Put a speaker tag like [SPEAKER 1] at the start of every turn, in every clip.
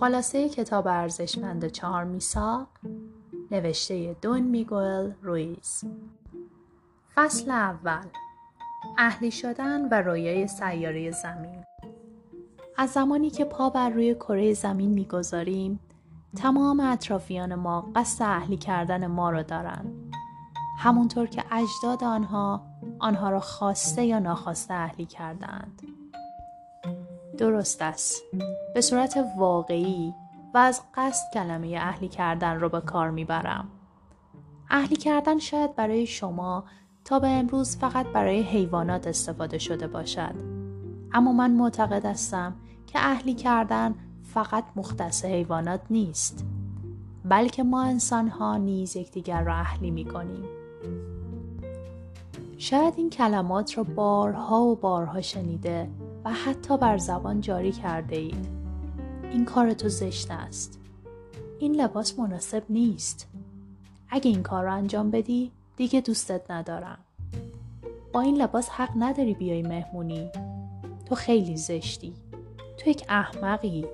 [SPEAKER 1] خلاصه کتاب ارزشمند چهار میساق نوشته دون میگوئل رویز. فصل اول. اهلی شدن و رویای سیاره زمین. از زمانی که پا بر روی کره زمین می‌گذاریم تمام اطرافیان ما قصد اهلی کردن ما را دارند. همونطور که اجداد آنها آنها را خواسته یا ناخواسته اهلی کردند. درست است. به صورت واقعی و از قصد کلمه اهلی کردن را به کار می‌برم. اهلی کردن شاید برای شما تا به امروز فقط برای حیوانات استفاده شده باشد. اما من معتقد هستم که اهلی کردن فقط مختص حیوانات نیست بلکه ما انسان ها نیز یکدیگر را اهلی می کنیم. شاید این کلمات را بارها و بارها شنیده و حتی بر زبان جاری کرده اید. این کار تو زشت است. این لباس مناسب نیست. اگه این کار را انجام بدی دیگه دوستت ندارم. با این لباس حق نداری بیای مهمونی. تو خیلی زشتی. تو یک احمقی.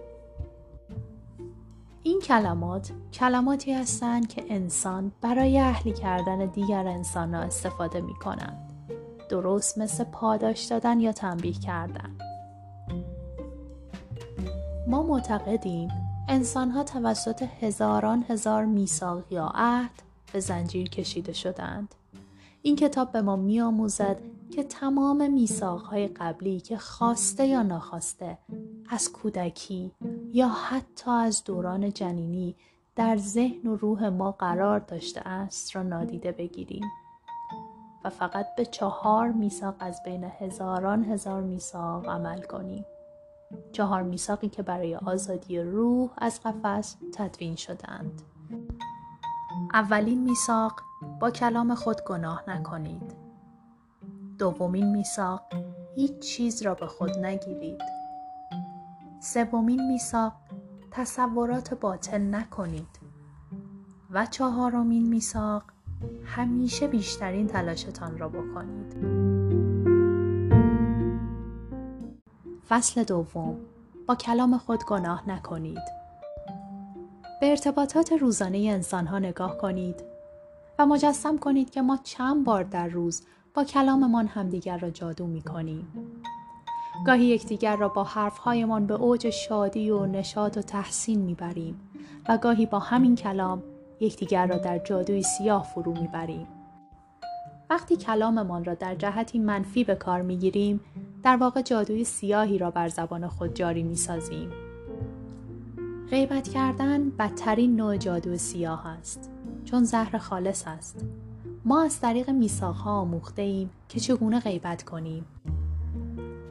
[SPEAKER 1] این کلمات کلماتی هستند که انسان برای اهلی کردن دیگر انسان ها استفاده می کنند. درست مثل پاداش دادن یا تنبیه کردن. ما معتقدیم انسان ها توسط هزاران هزار میثاق یا عهد به زنجیر کشیده شدند. این کتاب به ما میآموزد که تمام میثاقهای قبلی که خواسته یا ناخواسته از کودکی یا حتی از دوران جنینی در ذهن و روح ما قرار داشته است را نادیده بگیریم و فقط به چهار میثاق از بین هزاران هزار میثاق عمل کنیم. چهار میثاقی که برای آزادی روح از قفس تدوین شدند اولین میثاق با کلام خود گناه نکنید. دومین میثاق هیچ چیز را به خود نگیرید. سومین میثاق تصورات باطل نکنید. و چهارمین میثاق همیشه بیشترین تلاشتان را بکنید. فصل دوم. با کلام خود گناه نکنید. به ارتباطات روزانه انسان ها نگاه کنید و مجسم کنید که ما چند بار در روز با کلاممان همدیگر را جادو می کنیم. گاهی یکدیگر را با حرفهایمان به اوج شادی و نشاط و تحسین می‌بریم و گاهی با همین کلام یکدیگر را در جادوی سیاه فرو می‌بریم. وقتی کلاممان را در جهتی منفی به کار می‌گیریم در واقع جادوی سیاهی را بر زبان خود جاری می‌سازیم. غیبت کردن بدترین نوع جادو سیاه است چون زهر خالص است. ما از طریق میساخها آموخته ایم که چگونه غیبت کنیم.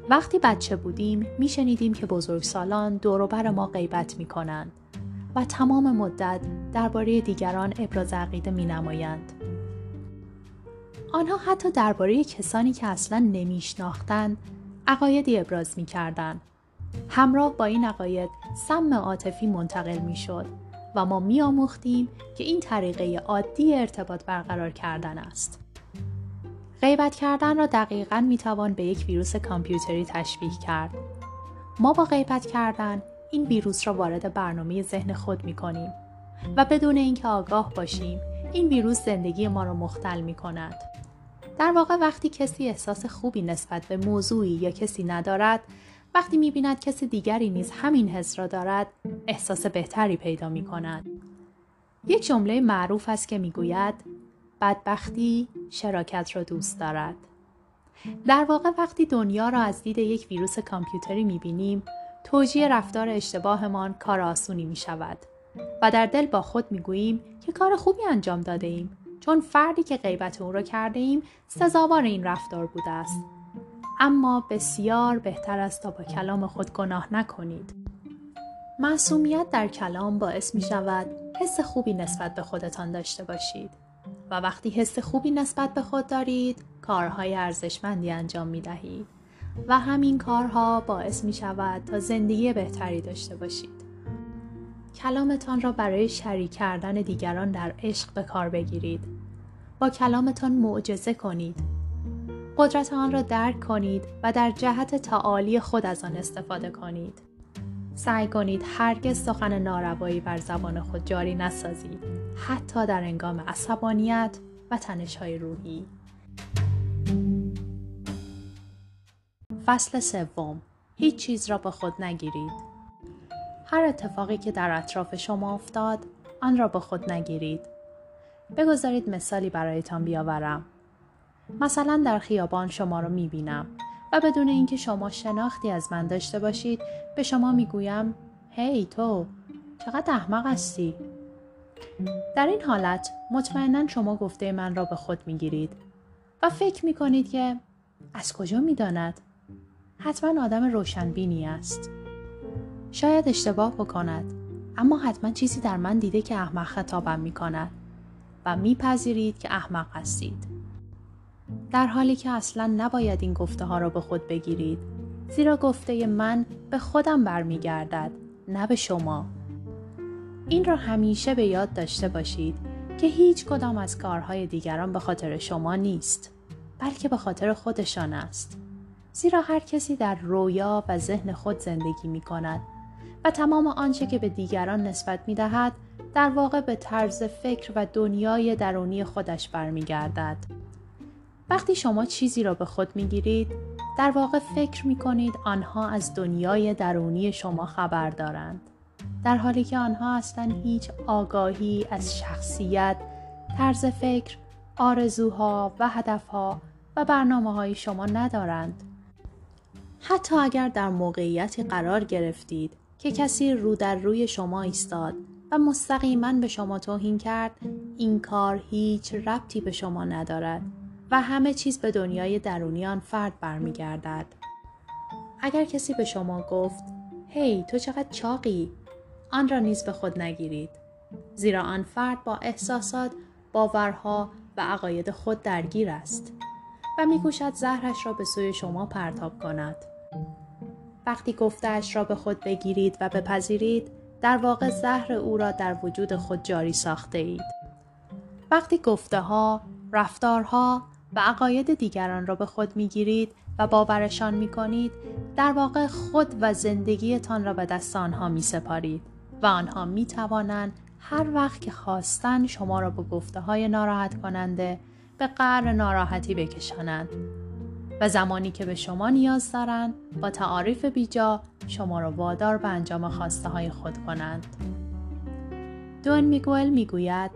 [SPEAKER 1] وقتی بچه بودیم میشنیدیم که بزرگسالان دوروبر ما غیبت می کنند و تمام مدت درباره دیگران ابراز عقیده می نمایند. آنها حتی درباره کسانی که اصلا نمیشناختند عقایدی ابراز می کردن. همراه با این عقاید سم عاطفی منتقل می شد و ما می آموختیم که این طریقه عادی ارتباط برقرار کردن است. غیبت کردن را دقیقا می توان به یک ویروس کامپیوتری تشبیه کرد. ما با غیبت کردن این ویروس را وارد برنامه ذهن خود می کنیم و بدون اینکه آگاه باشیم این ویروس زندگی ما را مختل می کند. در واقع وقتی کسی احساس خوبی نسبت به موضوعی یا کسی ندارد وقتی می بیند کسی دیگری نیز همین حس را دارد احساس بهتری پیدا می کند. یک جمله معروف است که می گوید بدبختی شراکت را دوست دارد. در واقع وقتی دنیا را از دید یک ویروس کامپیوتری می بینیم توجیه رفتار اشتباهمان کار آسونی می شود و در دل با خود می گوییم که کار خوبی انجام داده ایم چون فردی که غیبت او را کرده ایم سزاوار این رفتار بوده است. اما بسیار بهتر است تا با کلام خود گناه نکنید. معصومیت در کلام باعث می شود حس خوبی نسبت به خودتان داشته باشید و وقتی حس خوبی نسبت به خود دارید کارهای ارزشمندی انجام می دهید و همین کارها باعث می شود تا زندگی بهتری داشته باشید. کلامتان را برای شریک کردن دیگران در عشق به کار بگیرید. با کلامتان معجزه کنید. قدرت آن را درک کنید و در جهت تعالی خود از آن استفاده کنید. سعی کنید هرگز سخن ناروایی بر زبان خود جاری نسازید حتی در انگام عصبانیت و تنش های روحی فصل سوم. هیچ چیز را به خود نگیرید. هر اتفاقی که در اطراف شما افتاد آن را به خود نگیرید. بگذارید مثالی برایتان بیاورم. مثلا در خیابان شما را می‌بینم و بدون اینکه شما شناختی از من داشته باشید به شما می‌گویم هی hey, تو چقدر احمق هستی. در این حالت مطمئنا شما گفته من را به خود می‌گیرید و فکر می‌کنید که از کجا می‌داند؟ حتما آدم روشنبینی است شاید اشتباه بکند اما حتما چیزی در من دیده که احمق خطابم می کند و میپذیرید که احمق هستید. در حالی که اصلا نباید این گفته ها را به خود بگیرید زیرا گفته من به خودم برمیگردد نه به شما. این را همیشه به یاد داشته باشید که هیچ کدام از کارهای دیگران به خاطر شما نیست بلکه به خاطر خودشان است. زیرا هر کسی در رویا و ذهن خود زندگی می کند و تمام آنچه که به دیگران نسبت می دهد در واقع به طرز فکر و دنیای درونی خودش برمیگردد. وقتی شما چیزی را به خود می گیرید، در واقع فکر می کنید آنها از دنیای درونی شما خبر دارند. در حالی که آنها اصلا هیچ آگاهی از شخصیت، طرز فکر، آرزوها و هدفها و برنامه های شما ندارند. حتی اگر در موقعیتی قرار گرفتید که کسی رو در روی شما ایستاد و مستقیما به شما توهین کرد این کار هیچ ربطی به شما ندارد و همه چیز به دنیای درونی آن فرد برمیگردد. اگر کسی به شما گفت هی hey, تو چقدر چاقی؟ آن را نیز به خود نگیرید. زیرا آن فرد با احساسات باورها و عقاید خود درگیر است. و میکوشد زهرش را به سوی شما پرتاب کند وقتی گفتهاش را به خود بگیرید و بپذیرید در واقع زهر او را در وجود خود جاری ساخته اید. وقتی گفته ها، رفتارها و عقاید دیگران را به خود می‌گیرید و باورشان می کنید در واقع خود و زندگیتان را به دست آنها می سپارید و آنها می توانند هر وقت که خواستن شما را به گفته های ناراحت کننده به قعر ناراحتی بکشانند و زمانی که به شما نیاز دارند با تعاریف بیجا شما را وادار به انجام خواسته های خود کنند. دون میگوئل می‌گوید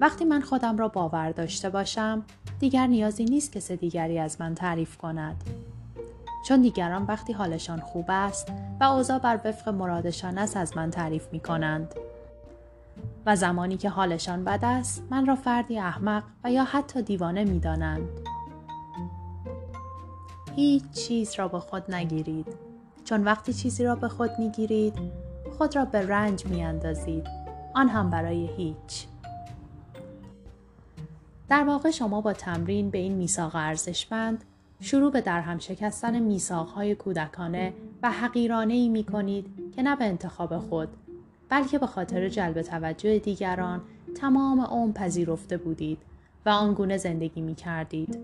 [SPEAKER 1] وقتی من خودم را باور داشته باشم دیگر نیازی نیست کسی دیگری از من تعریف کند چون دیگران وقتی حالشان خوب است و اوضاع بر وفق مرادشان است از من تعریف می کنند. و زمانی که حالشان بد است من را فردی احمق و یا حتی دیوانه می دانند. هیچ چیز را به خود نگیرید. چون وقتی چیزی را به خود می‌گیرید خود را به رنج میاندازید. آن هم برای هیچ. در واقع شما با تمرین به این میثاق ارزشمند شروع به درهم شکستن میثاقهای کودکانه و حقیرانه ای می کنید که نه به انتخاب خود بلکه به خاطر جلب توجه دیگران تمام عمر پذیرفته بودید و آنگونه زندگی می کردید.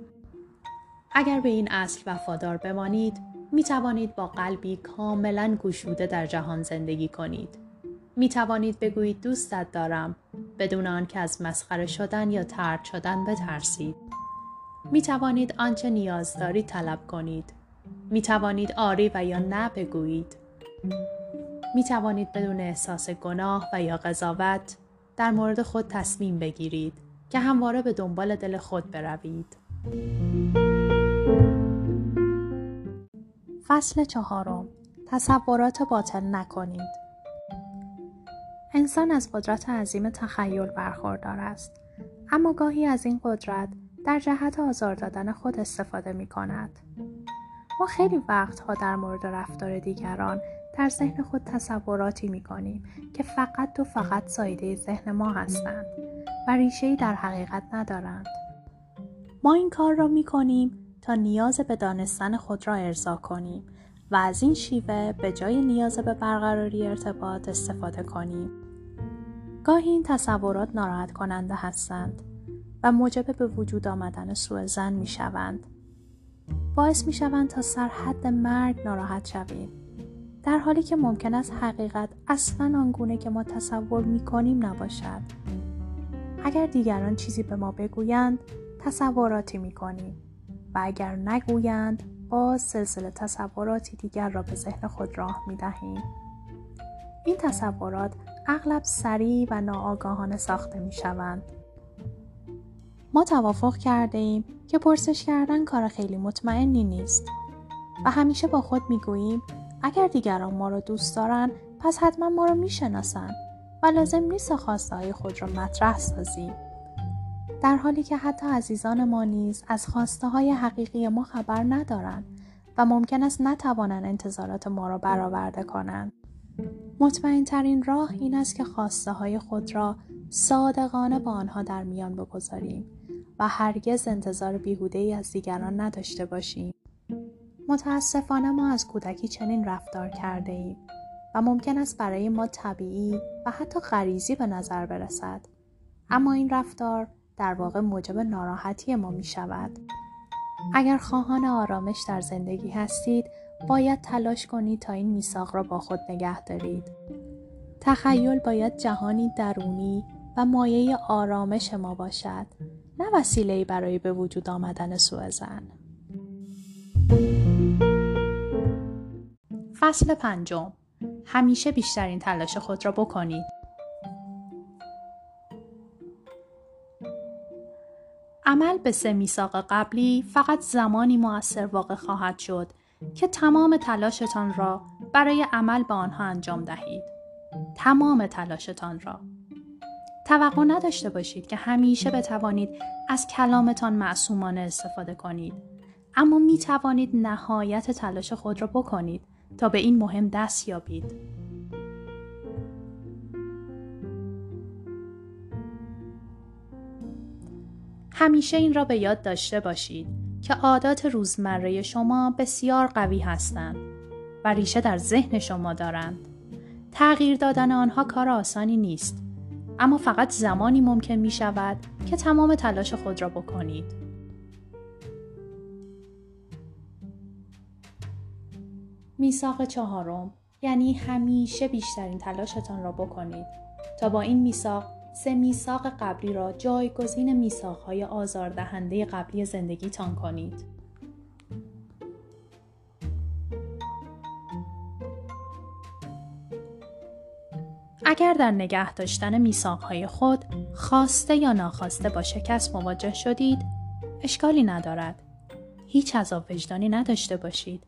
[SPEAKER 1] اگر به این اصل وفادار بمانید می توانید با قلبی کاملا گشوده در جهان زندگی کنید. می توانید بگویید دوستت دارم بدون آنکه از مسخره شدن یا ترد شدن بترسید. می توانید آنچه نیاز دارید طلب کنید. می توانید آری و یا نه بگویید. می توانید بدون احساس گناه و یا قضاوت در مورد خود تصمیم بگیرید که همواره به دنبال دل خود بروید. فصل چهارم تصورات باطل نکنید انسان از قدرت عظیم تخیل برخوردار است اما گاهی از این قدرت در جهت آزار دادن خود استفاده می کند. ما خیلی وقتها در مورد رفتار دیگران در ذهن خود تصوراتی می کنیم که فقط و فقط سایده ذهن ما هستند و ریشه در حقیقت ندارند. ما این کار را می کنیم تا نیاز به دانستن خود را ارضا کنیم و از این شیوه به جای نیاز به برقراری ارتباط استفاده کنیم. گاهی این تصورات ناراحت کننده هستند و موجب به وجود آمدن سوء زن می شوند. باعث می شوند تا سرحد مرگ ناراحت شویم در حالی که ممکن است حقیقت اصلا آنگونه که ما تصور می کنیم نباشد. اگر دیگران چیزی به ما بگویند تصوراتی می کنیم و اگر نگویند باز سلسله تصوراتی دیگر را به ذهن خود راه می دهیم. این تصورات اغلب سریع و ناآگاهانه ساخته می شوند. ما توافق کرده ایم که پرسش کردن کار خیلی مطمئنی نیست و همیشه با خود می گوییم اگر دیگران ما را دوست دارند پس حتما ما را می شناسند و لازم نیست خواسته های خود را مطرح سازیم. در حالی که حتی عزیزان ما نیز از خواسته های حقیقی ما خبر ندارند و ممکن است نتوانند انتظارات ما را برآورده کنند. مطمئن ترین راه این است که خواسته های خود را صادقانه با آنها در میان بگذاریم و هرگز انتظار بیهوده ای از دیگران نداشته باشیم. متاسفانه ما از کودکی چنین رفتار کرده ایم و ممکن است برای ما طبیعی و حتی غریزی به نظر برسد. اما این رفتار در واقع موجب ناراحتی ما می شود. اگر خواهان آرامش در زندگی هستید باید تلاش کنید تا این میثاق را با خود نگه دارید. تخیل باید جهانی درونی و مایه آرامش ما باشد نه وسیله برای به وجود آمدن سوء فصل پنجم همیشه بیشترین تلاش خود را بکنید. عمل به سه میثاق قبلی فقط زمانی موثر واقع خواهد شد که تمام تلاشتان را برای عمل به آنها انجام دهید. تمام تلاشتان را. توقع نداشته باشید که همیشه بتوانید از کلامتان معصومانه استفاده کنید. اما می توانید نهایت تلاش خود را بکنید تا به این مهم دست یابید. همیشه این را به یاد داشته باشید که عادات روزمره شما بسیار قوی هستند و ریشه در ذهن شما دارند. تغییر دادن آنها کار آسانی نیست اما فقط زمانی ممکن می شود که تمام تلاش خود را بکنید. میثاق چهارم یعنی همیشه بیشترین تلاشتان را بکنید. تا با این میثاق سه میثاق قبلی را جایگزین میثاقهای آزاردهنده قبلی زندگیتان کنید. اگر در نگه داشتن میثاقهای خود خواسته یا ناخواسته با شکست مواجه شدید اشکالی ندارد. هیچ عذاب وجدانی نداشته باشید.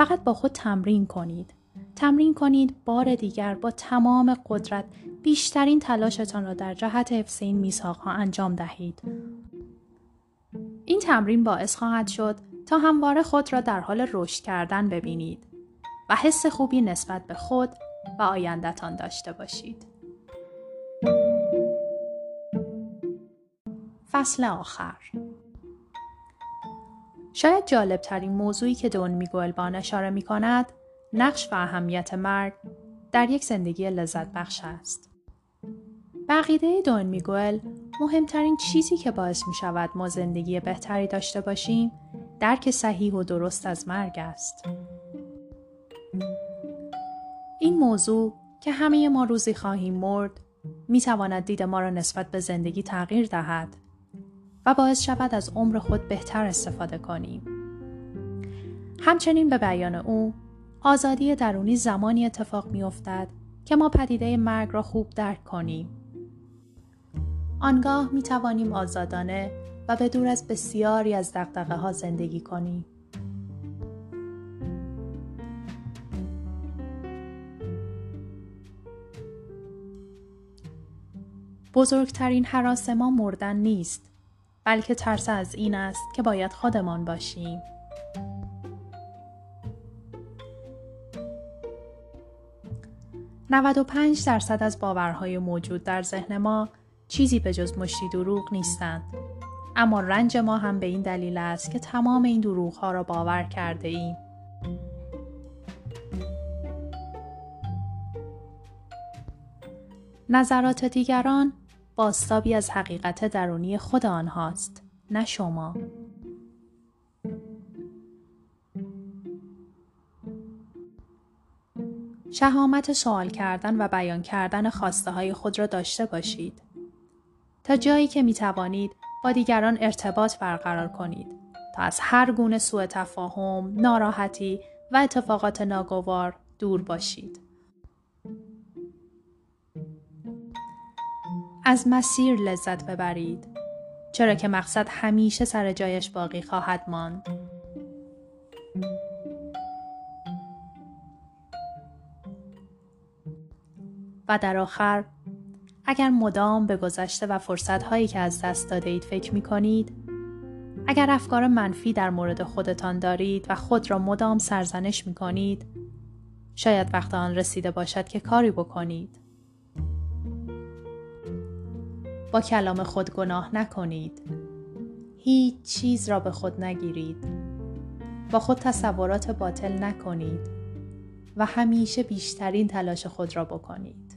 [SPEAKER 1] فقط با خود تمرین کنید تمرین کنید بار دیگر با تمام قدرت بیشترین تلاشتان را در جهت حفظ این میثاقها انجام دهید این تمرین باعث خواهد شد تا همواره خود را در حال رشد کردن ببینید و حس خوبی نسبت به خود و آیندهتان داشته باشید. فصل آخر شاید جالب ترین موضوعی که دون میگوئل به اشاره می کند نقش و اهمیت مرگ در یک زندگی لذت بخش است. بقیده دون میگوئل مهمترین چیزی که باعث می شود ما زندگی بهتری داشته باشیم درک صحیح و درست از مرگ است. این موضوع که همه ما روزی خواهیم مرد می تواند دید ما را نسبت به زندگی تغییر دهد و باعث شود از عمر خود بهتر استفاده کنیم. همچنین به بیان او آزادی درونی زمانی اتفاق می افتد که ما پدیده مرگ را خوب درک کنیم. آنگاه می توانیم آزادانه و به دور از بسیاری از دقدقه ها زندگی کنیم. بزرگترین حراس ما مردن نیست بلکه ترس از این است که باید خودمان باشیم. پنج درصد از باورهای موجود در ذهن ما چیزی به جز مشتی دروغ نیستند. اما رنج ما هم به این دلیل است که تمام این دروغ ها را باور کرده ایم. نظرات دیگران باستابی از حقیقت درونی خود آنهاست نه شما شهامت سوال کردن و بیان کردن خواسته های خود را داشته باشید. تا جایی که می توانید با دیگران ارتباط برقرار کنید تا از هر گونه سوء تفاهم، ناراحتی و اتفاقات ناگوار دور باشید. از مسیر لذت ببرید چرا که مقصد همیشه سر جایش باقی خواهد ماند. و در آخر اگر مدام به گذشته و فرصتهایی که از دست داده اید فکر می کنید اگر افکار منفی در مورد خودتان دارید و خود را مدام سرزنش می کنید شاید وقت آن رسیده باشد که کاری بکنید با کلام خود گناه نکنید. هیچ چیز را به خود نگیرید. با خود تصورات باطل نکنید و همیشه بیشترین تلاش خود را بکنید.